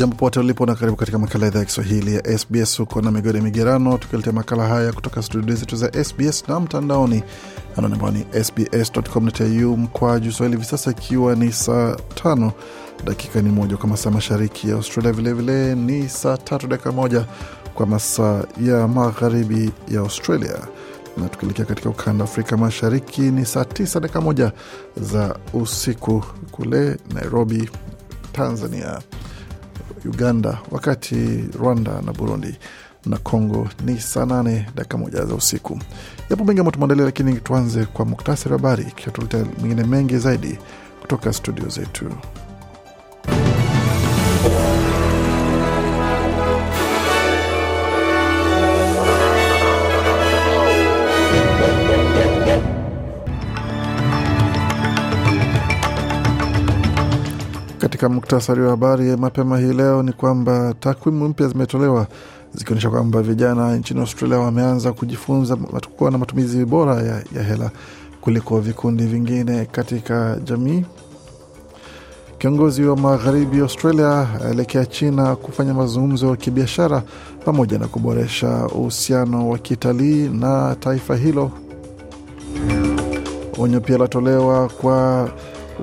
Jambo pote ulipo na karibu katika makala idhaa ya Kiswahili ya SBS. Huko na migode migerano, tukiletea makala haya kutoka studio zetu za SBS na mtandaoni anwani ambao ni sbs.com.au mkwaju swahili. Hivi sasa ikiwa ni saa tano dakika ni moja kwa masaa mashariki ya Australia, vilevile vile ni saa tatu dakika moja kwa masaa ya magharibi ya Australia na tukielekea katika ukanda wa Afrika Mashariki ni saa tisa dakika moja za usiku kule Nairobi, Tanzania, Uganda, wakati Rwanda na Burundi na Congo ni saa nane dakika moja za usiku. Yapo mengi ambayo tumeandalia, lakini tuanze kwa muktasari wa habari, kisha tuletea mengine mengi zaidi kutoka studio zetu. Katika muktasari wa habari mapema hii leo ni kwamba takwimu mpya zimetolewa zikionyesha kwamba vijana nchini Australia wameanza kujifunza kuwa na matumizi bora ya, ya hela kuliko vikundi vingine katika jamii. Kiongozi wa magharibi Australia aelekea China kufanya mazungumzo ya kibiashara pamoja na kuboresha uhusiano wa kitalii na taifa hilo. Onyo pia latolewa kwa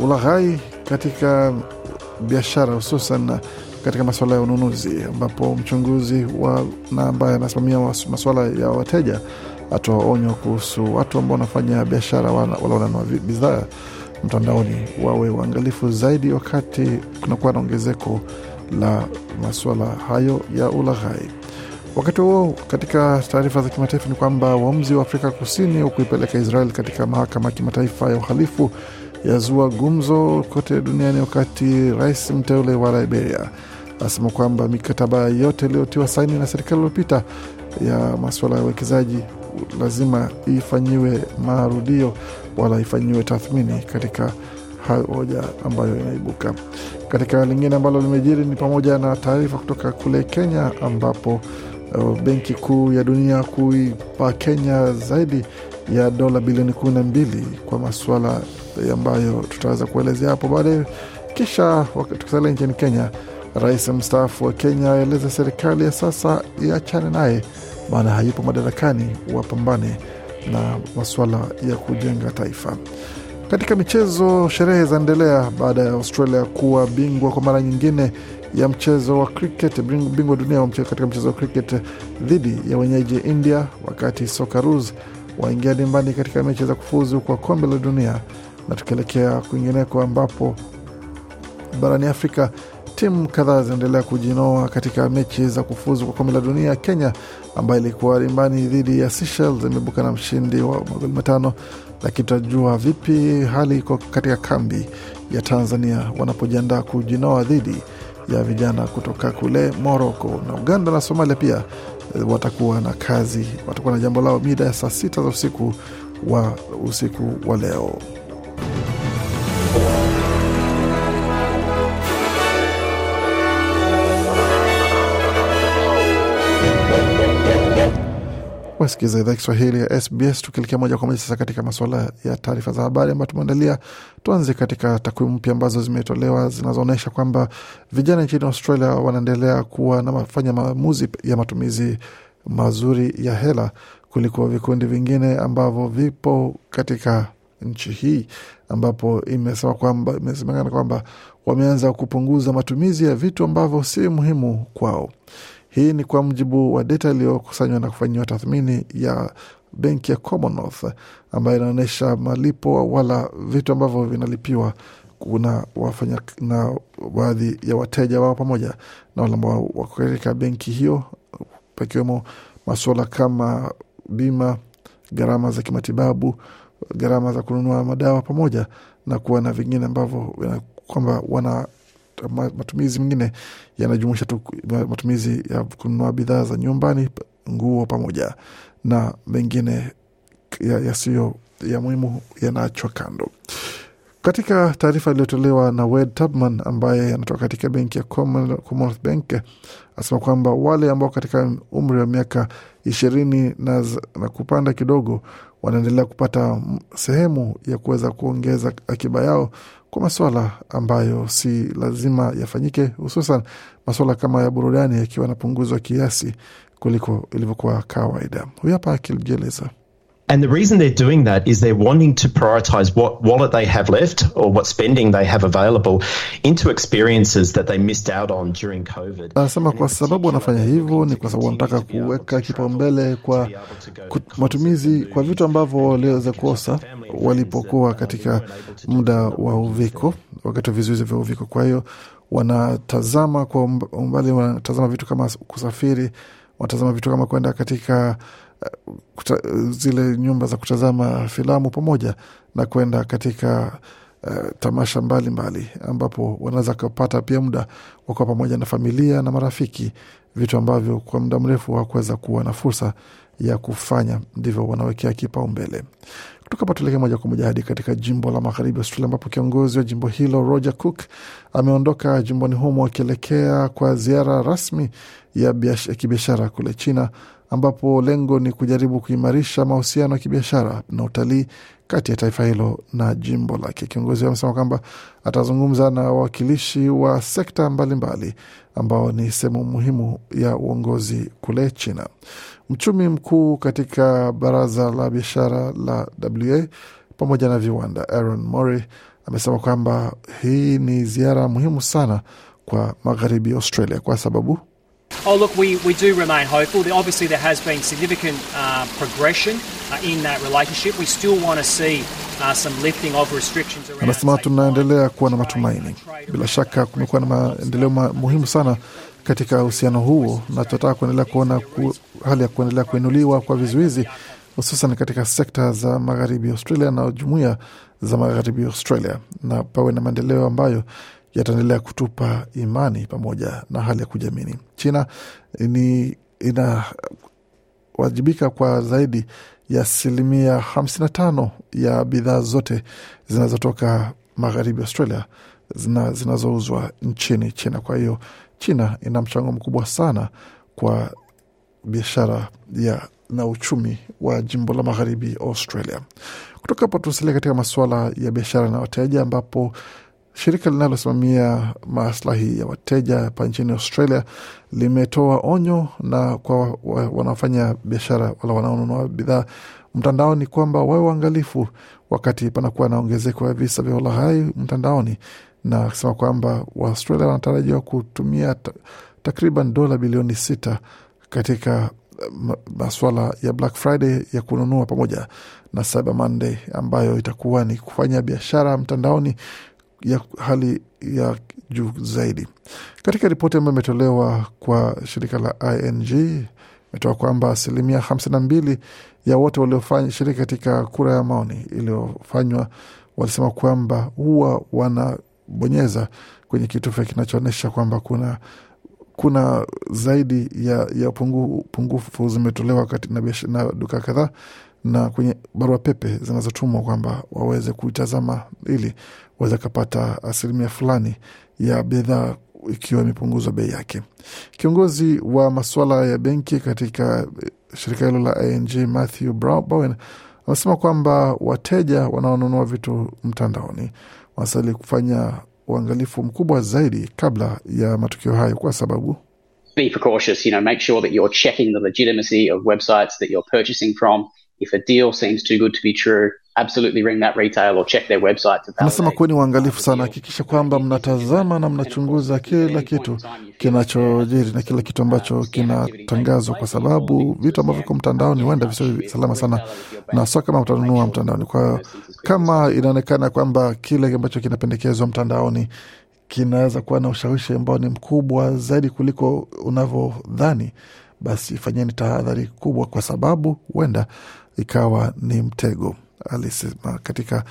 ulaghai katika biashara hususan katika masuala ya ununuzi, ambapo mchunguzi wa na ambaye anasimamia masuala ya wateja atoa onyo kuhusu watu ambao wanafanya biashara wala wananunua bidhaa mtandaoni wawe uangalifu zaidi wakati kunakuwa na ongezeko la masuala hayo ya ulaghai. Wakati huo, katika taarifa za kimataifa ni kwamba uamuzi wa Afrika Kusini wa kuipeleka Israel katika mahakama ya kimataifa ya uhalifu yazua gumzo kote duniani, wakati rais mteule wa Liberia asema kwamba mikataba yote iliyotiwa saini na serikali iliyopita ya masuala ya uwekezaji lazima ifanyiwe marudio wala ifanyiwe tathmini katika hoja ambayo inaibuka. Katika lingine ambalo limejiri ni pamoja na taarifa kutoka kule Kenya ambapo benki kuu ya dunia kuipa Kenya zaidi ya dola bilioni kumi na mbili kwa masuala ambayo tutaweza kuelezea hapo baadaye. Kisha tukisalia nchini Kenya, rais mstaafu wa Kenya aeleza serikali ya sasa iachane naye, maana hayupo madarakani, wapambane na masuala ya kujenga taifa. Katika michezo, sherehe zaendelea baada ya Australia kuwa bingwa kwa mara nyingine ya mchezo wa cricket, bingwa dunia katika mchezo wa cricket dhidi ya wenyeji India, wakati Socceroos waingia dimbani katika mechi za kufuzu kwa kombe la dunia. Na tukielekea kwingineko, ambapo barani Afrika timu kadhaa zinaendelea kujinoa katika mechi za kufuzu kwa kombe la dunia. Kenya ambayo ilikuwa dimbani dhidi ya Seychelles imebuka na mshindi wa magoli matano, lakini tutajua vipi hali iko katika kambi ya Tanzania wanapojiandaa kujinoa dhidi ya vijana kutoka kule Moroko. Na Uganda na Somalia pia watakuwa na kazi, watakuwa na jambo lao mida ya saa sita za usiku wa usiku wa leo. Wasikiza idhaa Kiswahili ya SBS tukielekea moja kwa moja sasa katika masuala ya taarifa za habari ambayo tumeandalia. Tuanze katika takwimu mpya ambazo zimetolewa zinazoonyesha kwamba vijana nchini Australia wanaendelea kuwa na mafanya maamuzi ya matumizi mazuri ya hela kuliko vikundi vingine ambavyo vipo katika nchi hii, ambapo imesema kwamba imesemekana kwamba wameanza kupunguza matumizi ya vitu ambavyo si muhimu kwao. Hii ni kwa mujibu wa data iliyokusanywa na kufanyiwa tathmini ya benki ya Commonwealth ambayo inaonyesha malipo wala vitu ambavyo vinalipiwa kuna wafanya na baadhi ya wateja wao pamoja na wale ambao wako katika benki hiyo, pakiwemo masuala kama bima, gharama za kimatibabu, gharama za kununua madawa pamoja na kuwa na vingine ambavyo kwamba wana matumizi mengine yanajumuisha tu matumizi ya kununua bidhaa za nyumbani, nguo pamoja na mengine yasiyo ya, ya muhimu yanaachwa kando. Katika taarifa iliyotolewa na Wade Tubman ambaye anatoka katika benki ya Commonwealth Bank asema kwamba wale ambao katika umri wa miaka ishirini na, na kupanda kidogo wanaendelea kupata sehemu ya kuweza kuongeza akiba yao kwa maswala ambayo si lazima yafanyike, hususan maswala kama ya burudani yakiwa yanapunguzwa kiasi kuliko ilivyokuwa kawaida. Huyu hapa akijieleza. And the reason they're doing that is they're wanting to prioritize what wallet they have left or what spending they have available into experiences that they missed out on during COVID. Anasema kwa sababu wanafanya hivyo ni kwa sababu wanataka kuweka kipaumbele kwa matumizi kwa vitu ambavyo waliweza kukosa walipokuwa katika muda wa uviko, wakati wa vizuizi vya uviko. Kwa hiyo wanatazama kwa umbali, wanatazama vitu kama kusafiri, wanatazama vitu kama kwenda katika kuta, zile nyumba za kutazama filamu pamoja na kwenda katika uh, tamasha mbalimbali mbali, ambapo wanaweza kupata pia muda wa kuwa pamoja na familia na marafiki, vitu ambavyo kwa muda mrefu hawakuweza kuwa na fursa ya kufanya, ndivyo wanawekea kipaumbele. Kutoka tuelekee moja kwa moja hadi katika jimbo la magharibi Australia, ambapo kiongozi wa jimbo hilo Roger Cook ameondoka jimboni humo akielekea kwa ziara rasmi ya kibiashara kule China ambapo lengo ni kujaribu kuimarisha mahusiano ya kibiashara na utalii kati ya taifa hilo na jimbo lake. Kiongozi amesema kwamba atazungumza na wawakilishi wa sekta mbalimbali mbali, ambao ni sehemu muhimu ya uongozi kule China. Mchumi mkuu katika baraza la biashara la WA pamoja na viwanda Aaron Murray amesema kwamba hii ni ziara muhimu sana kwa magharibi Australia kwa sababu Oh, look, we, we do remain hopeful. Obviously, there has been significant uh, progression uh, in that relationship. We still want to see uh, some lifting of restrictions around. Anasema tunaendelea kuwa na matumaini. Bila shaka kumekuwa na maendeleo muhimu sana katika uhusiano huo, na tunataka kuendelea kuona ku, hali ya kuendelea kuinuliwa kwa vizuizi hususan katika sekta za magharibi Australia na jumuiya za magharibi Australia, na pawe na maendeleo ambayo yataendelea kutupa imani pamoja na hali ya kujiamini. China ni inawajibika kwa zaidi ya asilimia 55 ya bidhaa zote zinazotoka magharibi Australia zinazouzwa nchini China. Kwa hiyo China ina mchango mkubwa sana kwa biashara ya na uchumi wa jimbo la magharibi Australia. Kutoka hapo tusalia katika masuala ya biashara na wateja ambapo shirika linalosimamia maslahi ya wateja hapa nchini Australia limetoa onyo na kwa wanaofanya biashara wala wanaonunua bidhaa mtandaoni kwamba wawe waangalifu wakati panakuwa na ongezeko ya visa vya ulaghai mtandaoni, na akisema kwamba Waaustralia wanatarajiwa kutumia takriban dola bilioni sita katika masuala ya Black Friday ya kununua pamoja na Cyber Monday ambayo itakuwa ni kufanya biashara mtandaoni ya hali ya juu zaidi. Katika ripoti ambayo imetolewa kwa shirika la ING imetoa kwamba asilimia hamsini na mbili ya wote walioshiriki katika kura ya maoni iliyofanywa walisema kwamba huwa wanabonyeza kwenye kitufe kinachoonyesha kwamba kuna kuna zaidi ya, ya pungu, pungufu zimetolewa na, na duka kadhaa na kwenye barua pepe zinazotumwa kwamba waweze kuitazama ili waweze kapata asilimia fulani ya bidhaa ikiwa imepunguzwa bei yake. Kiongozi wa masuala ya benki katika shirika hilo la ING Matthew Bowen amesema kwamba wateja wanaonunua vitu mtandaoni wanastahili kufanya uangalifu mkubwa zaidi kabla ya matukio hayo kwa sababu be precautious, you know, make sure that you're checking the legitimacy of websites that you're purchasing from. If a deal seems too good to be true, absolutely ring that retail or check their website to Anasema validate. kuweni waangalifu sana, hakikisha kwamba mnatazama na mnachunguza kila kitu kinachojiri na kila kitu ambacho kinatangazwa, kwa sababu vitu ambavyo viko mtandaoni huenda visio salama sana, na sio kama utanunua mtandaoni. Kwa hiyo kama inaonekana kwamba kile ambacho kinapendekezwa mtandaoni kinaweza kuwa na ushawishi ambao ni mkubwa zaidi kuliko unavyodhani, basi fanyeni tahadhari kubwa, kwa sababu huenda ikawa ni mtego, alisema katika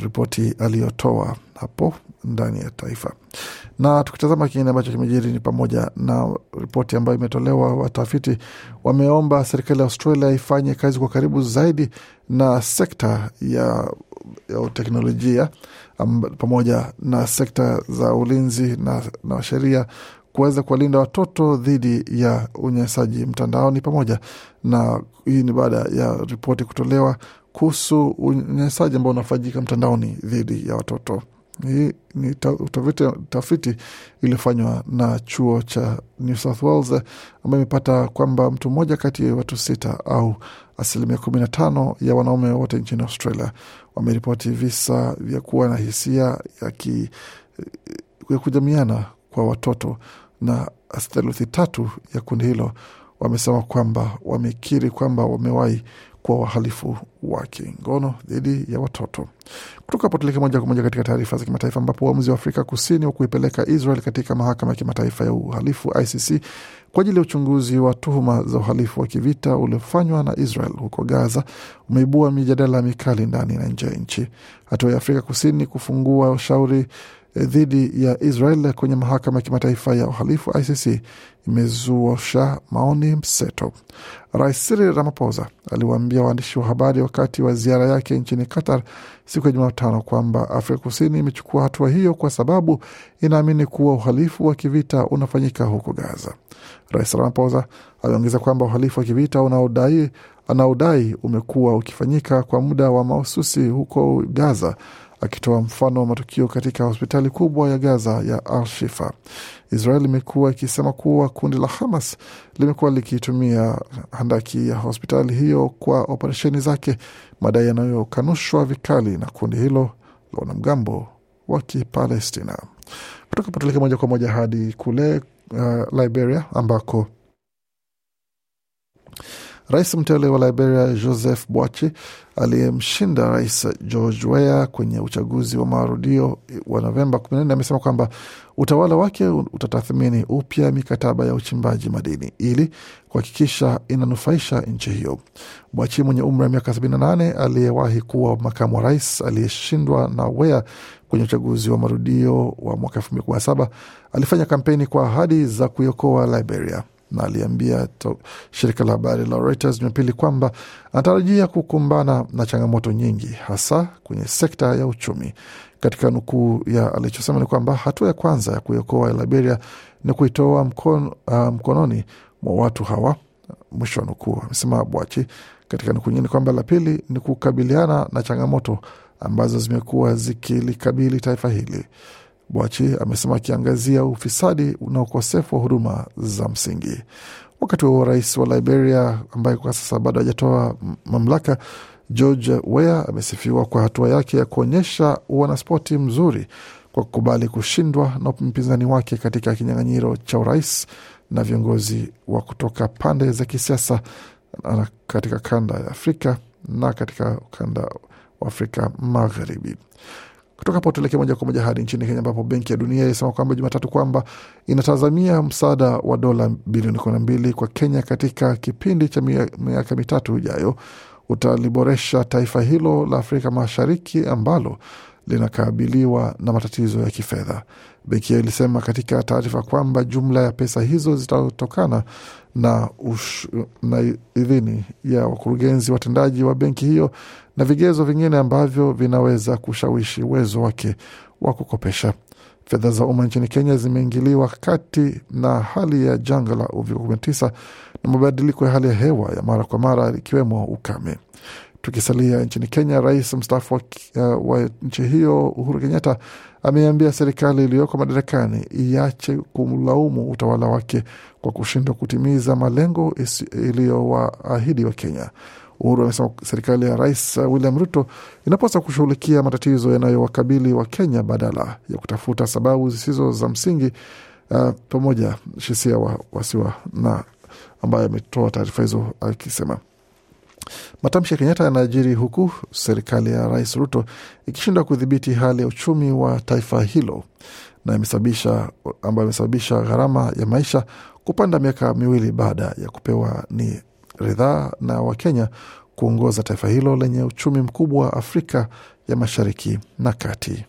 ripoti aliyotoa hapo ndani ya taifa. Na tukitazama kingine ambacho kimejiri ni pamoja na ripoti ambayo imetolewa, watafiti wameomba serikali ya Australia ifanye kazi kwa karibu zaidi na sekta ya, ya teknolojia pamoja na sekta za ulinzi na, na sheria kuweza kuwalinda watoto dhidi ya unyanyasaji mtandaoni, pamoja na hii ni baada ya ripoti kutolewa kuhusu unyanyasaji ambao unafanyika mtandaoni dhidi ya watoto. Hii ni ta- utafiti, tafiti iliyofanywa na chuo cha New South Wales ambayo imepata kwamba mtu mmoja kati ya watu sita au asilimia kumi na tano ya wanaume wote nchini Australia wameripoti visa vya kuwa na hisia ya ki, ya kujamiana kwa watoto na theluthi tatu ya kundi hilo wamesema kwamba wamekiri kwamba wamewahi kuwa wahalifu wa kingono dhidi ya watoto. Kutoka hapo tuelekee moja kwa moja katika taarifa za kimataifa, ambapo uamuzi wa Afrika Kusini wa kuipeleka Israel katika mahakama ya kimataifa ya uhalifu ICC kwa ajili ya uchunguzi wa tuhuma za uhalifu wa kivita uliofanywa na Israel huko Gaza umeibua mijadala mikali ndani na nje ya nchi. Hatua ya Afrika Kusini kufungua ushauri eh, dhidi ya Israel kwenye mahakama ya kimataifa ya uhalifu ICC imezusha maoni mseto. Rais Cyril Ramaphosa aliwaambia waandishi wa habari wakati wa ziara yake nchini Qatar siku ya Jumatano kwamba Afrika Kusini imechukua hatua hiyo kwa sababu inaamini kuwa uhalifu wa kivita unafanyika huko Gaza. Rais Ramaphosa aliongeza kwamba uhalifu wa kivita anaodai umekuwa ukifanyika kwa muda wa mahususi huko Gaza, akitoa mfano wa matukio katika hospitali kubwa ya Gaza ya Al Shifa. Israel imekuwa ikisema kuwa kundi la Hamas limekuwa likitumia handaki ya hospitali hiyo kwa operesheni zake, madai yanayokanushwa vikali na kundi hilo la wanamgambo wa Kipalestina. Kutoka patulike moja kwa moja hadi kule uh, Liberia ambako Rais mteule wa Liberia Joseph Boachi aliyemshinda Rais George Weah kwenye uchaguzi wa marudio wa Novemba 14 amesema kwamba utawala wake utatathmini upya mikataba ya uchimbaji madini ili kuhakikisha inanufaisha nchi hiyo. Bwachi mwenye umri wa miaka 78 aliyewahi kuwa makamu wa rais aliyeshindwa na Weah kwenye uchaguzi wa marudio wa mwaka 2017 alifanya kampeni kwa ahadi za kuiokoa Liberia na aliambia shirika la habari la Reuters Jumapili kwamba anatarajia kukumbana na changamoto nyingi hasa kwenye sekta ya uchumi. Katika nukuu ya alichosema ni kwamba hatua ya kwanza ya kuiokoa Liberia ni kuitoa mkon, uh, mkononi mwa watu hawa, mwisho wa nukuu, amesema Bwachi. Katika nukuu nyingine kwamba la pili ni kukabiliana na changamoto ambazo zimekuwa zikilikabili taifa hili. Bwachi amesema akiangazia ufisadi na ukosefu wa huduma za msingi. Wakati huo rais wa Liberia ambaye kwa sasa bado hajatoa mamlaka, George Weah amesifiwa kwa hatua yake ya kuonyesha wanaspoti mzuri kwa kukubali kushindwa na mpinzani wake katika kinyang'anyiro cha urais na viongozi wa kutoka pande za kisiasa katika kanda ya Afrika na katika ukanda wa Afrika Magharibi. Kutoka hapo tuelekee moja kwa moja hadi nchini Kenya, ambapo Benki ya Dunia ilisema kwamba Jumatatu kwamba inatazamia msaada wa dola bilioni kumi na mbili kwa Kenya katika kipindi cha miaka mitatu ijayo. Utaliboresha taifa hilo la Afrika Mashariki ambalo linakabiliwa na matatizo ya kifedha. Benki hiyo ilisema katika taarifa kwamba jumla ya pesa hizo zitatokana na, na idhini ya wakurugenzi watendaji wa benki hiyo na vigezo vingine ambavyo vinaweza kushawishi uwezo wake wa kukopesha. Fedha za umma nchini Kenya zimeingiliwa kati na hali ya janga la uviko 19 na mabadiliko ya hali ya hewa ya mara kwa mara ikiwemo ukame. Tukisalia nchini Kenya, rais mstaafu uh, wa nchi hiyo Uhuru Kenyatta ameambia serikali iliyoko madarakani iache kumlaumu utawala wake kwa kushindwa kutimiza malengo iliyowaahidi wa Kenya. Uhuru amesema serikali ya Rais William Ruto inapaswa kushughulikia matatizo yanayowakabili wa Kenya badala ya kutafuta sababu zisizo za msingi uh, pamoja Shisia wa, Wasiwa na ambaye ametoa taarifa hizo akisema Matamshi ya Kenyatta yanajiri huku serikali ya Rais Ruto ikishindwa kudhibiti hali ya uchumi wa taifa hilo na imesababisha ambayo imesababisha gharama ya maisha kupanda miaka miwili baada ya kupewa ni ridhaa na Wakenya kuongoza taifa hilo lenye uchumi mkubwa wa Afrika ya Mashariki na Kati.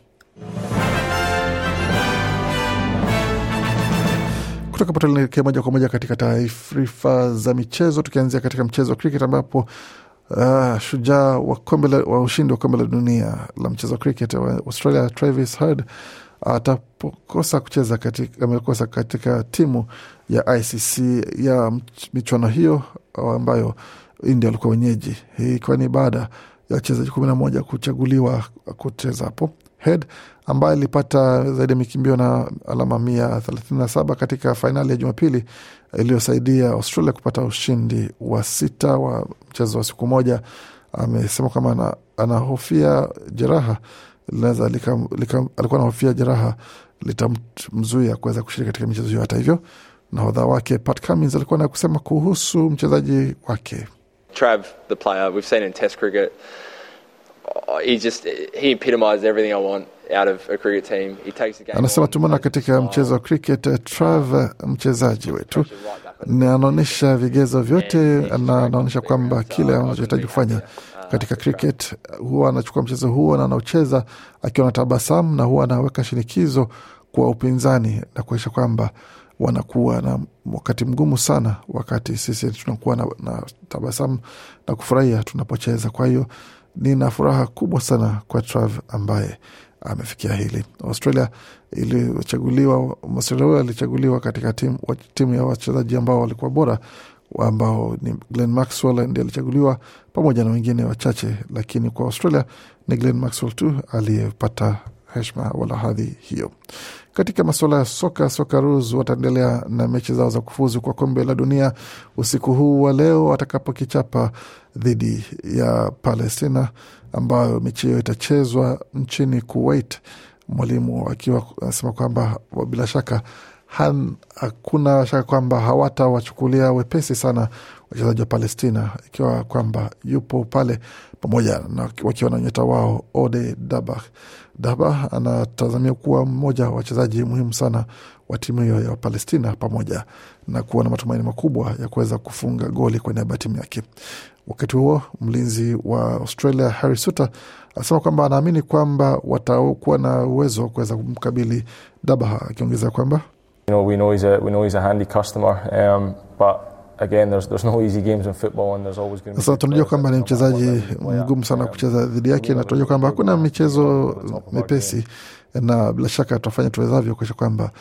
Kutoka hapo tuelekee moja kwa moja katika taarifa za michezo, tukianzia katika mchezo wa cricket ambapo uh, shujaa wa kombe wa ushindi wa kombe la dunia la mchezo wa cricket wa Australia Travis Head atakosa kucheza katika, amekosa katika timu ya ICC ya michuano hiyo ambayo India walikuwa wenyeji, hii ikiwa ni baada ya wachezaji kumi na moja kuchaguliwa kucheza hapo. Head ambaye alipata zaidi ya mikimbio na alama mia thelathini na saba katika fainali ya Jumapili iliyosaidia Australia kupata ushindi wa sita wa mchezo wa siku moja, amesema kwamba anahofia jeraha linaweza alikuwa anahofia jeraha litamzuia kuweza kushiriki katika michezo hiyo. Hata hivyo, nahodha wake Pat Cummins alikuwa na kusema kuhusu mchezaji wake Trav, the player, we've seen in Test cricket. He just he epitomised everything I want out of a cricket team. He takes the game. Anasema tumeona katika mchezo wa cricket, Trav mchezaji wetu ni anaonyesha vigezo vyote na anaonyesha kwamba kile anachohitaji kufanya katika cricket. Huwa anachukua mchezo huo na anaucheza akiwa na tabasamu, na huwa anaweka shinikizo kwa upinzani na kuonyesha kwamba wanakuwa na wakati mgumu sana, wakati sisi tunakuwa na, na tabasamu na kufurahia tunapocheza. Kwa hiyo nina furaha kubwa sana kwa Trav ambaye amefikia hili. Australia ilichaguliwa, Australia huyo alichaguliwa katika timu, timu ya wachezaji ambao walikuwa bora ambao ni Glenn Maxwell ndiye alichaguliwa pamoja na wengine wachache, lakini kwa Australia ni Glenn Maxwell tu aliyepata heshima wala hadhi hiyo. Katika masuala ya soka, Socceroos wataendelea na mechi zao za kufuzu kwa kombe la dunia usiku huu wa leo watakapokichapa dhidi ya Palestina, ambayo mechi hiyo itachezwa nchini Kuwait. Mwalimu akiwa anasema kwamba bila shaka han, hakuna shaka kwamba hawatawachukulia wepesi sana wachezaji wa Palestina, ikiwa kwamba yupo pale pamoja na wakiwa na nyota wao Ode Dabah. Dabah anatazamia kuwa mmoja wa wachezaji muhimu sana wa timu hiyo ya Palestina, pamoja na kuwa na matumaini makubwa ya kuweza kufunga goli kwa niaba ya timu yake. Wakati huo mlinzi wa Australia Harry Suter anasema kwamba anaamini kwamba watakuwa na uwezo wa kuweza kumkabili Dabah, akiongeza kwamba You know, we know he's a we know he's a handy customer, um, but again, there's there's no easy games in football, and there's always going to be. Sasa tunajua kwamba ni mchezaji mgumu sana kucheza dhidi yake, na tunajua kwamba hakuna michezo mepesi, na bila shaka tutafanya tuwezavyo kuisha kwamba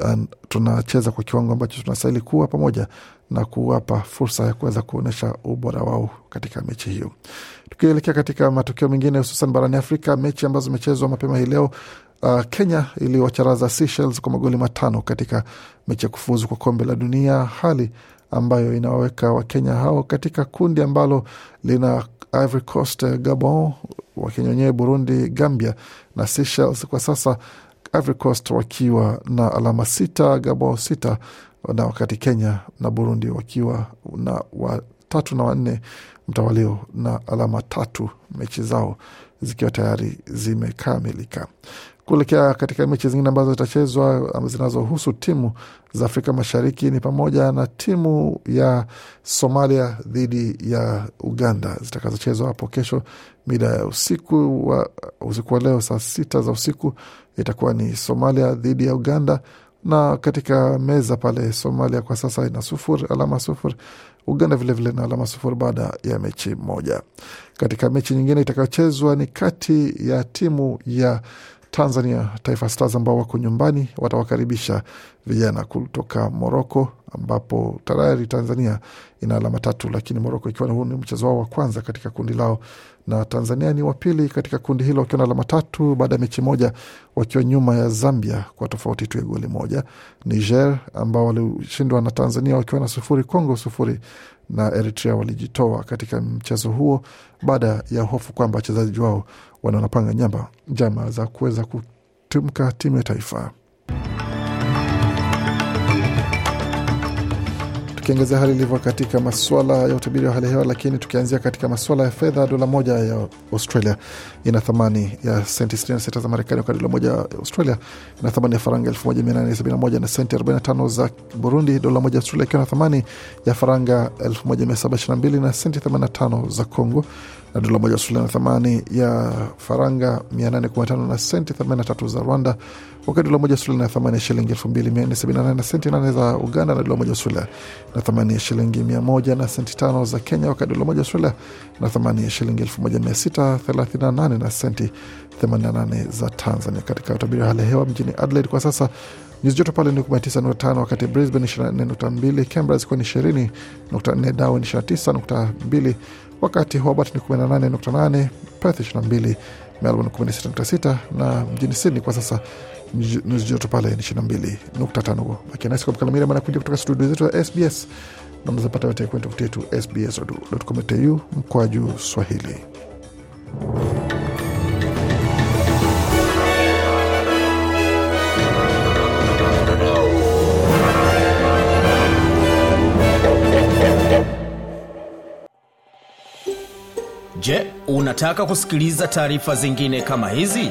uh, tunacheza kwa kiwango ambacho tunastahili kuwa pamoja na kuwapa fursa ya kuweza kuonyesha ubora wao katika mechi hiyo. Tukielekea katika matokeo mengine, hususan barani Afrika, mechi ambazo zimechezwa mapema hii leo Uh, Kenya iliwacharaza Seychelles kwa magoli matano katika mechi ya kufuzu kwa kombe la dunia, hali ambayo inawaweka Wakenya hao katika kundi ambalo lina Ivory Coast, Gabon, Wakenya wenyewe Burundi, Gambia na Seychelles. Kwa sasa Ivory Coast wakiwa na alama sita, Gabon sita, na wakati Kenya na Burundi wakiwa na watatu na wanne mtawalio na alama tatu, mechi zao zikiwa tayari zimekamilika kuelekea katika mechi zingine ambazo zitachezwa zinazohusu timu za Afrika Mashariki ni pamoja na timu ya Somalia dhidi ya Uganda. Zitakazochezwa hapo kesho mida ya usiku wa, usiku wa leo saa sita za usiku itakuwa ni Somalia dhidi ya Uganda, na katika meza pale Somalia kwa sasa ina sufuri alama sufuri. Uganda vilevile vile na alama sufuri baada ya mechi moja. Katika mechi nyingine itakayochezwa ni kati ya timu ya Tanzania Taifa Stars ambao wako nyumbani watawakaribisha vijana kutoka Moroko, ambapo tayari Tanzania ina alama tatu, lakini Moroko ikiwa huu ni mchezo wao wa kwanza katika kundi lao, na Tanzania ni wa pili katika kundi hilo wakiwa na alama tatu baada ya mechi moja, wakiwa nyuma ya Zambia kwa tofauti tu ya goli moja. Niger ambao walishindwa na Tanzania wakiwa na sufuri, Kongo sufuri na Eritrea walijitoa katika mchezo huo baada ya hofu kwamba wachezaji wao wana wanapanga njama za kuweza kutimka timu ya taifa. Tukiangazia hali ilivyo katika maswala ya utabiri wa hali ya hewa, lakini tukianzia katika maswala ya fedha, dola moja ya Australia ina thamani ya senti 66 za Marekani, wakati dola moja ya Australia ina thamani ya faranga 1871 na senti 45 za Burundi. Dola moja ya Australia ikiwa na thamani ya faranga 1722 na senti 85 za Congo na dola moja Australia na thamani ya faranga 815 na senti 83 za Rwanda, wakati dola moja Australia na thamani ya shilingi 2478 na senti 8 za Uganda, na dola moja Australia na thamani ya shilingi 100 na senti 5 za Kenya, wakati dola moja Australia na thamani ya shilingi 1638 na senti 88 za Tanzania. Katika utabiri wa hali ya hewa mjini Adelaide kwa sasa nyuzi joto pale ni 19.5, wakati Brisbane 24.2, Canberra zikiwa ni 20.4, Darwin 29.2 wakati Hobart ni 18.8, Perth 22, Melbourne 16.6 na mjini Sydney kwa sasa nyuzi joto pale ni 22.5. Bakianasi kwa makalamira manakuja kutoka studio zetu za SBS na mnazapata yote kwenye tovuti yetu sbs.com.au mkwaju Swahili. Je, unataka kusikiliza taarifa zingine kama hizi?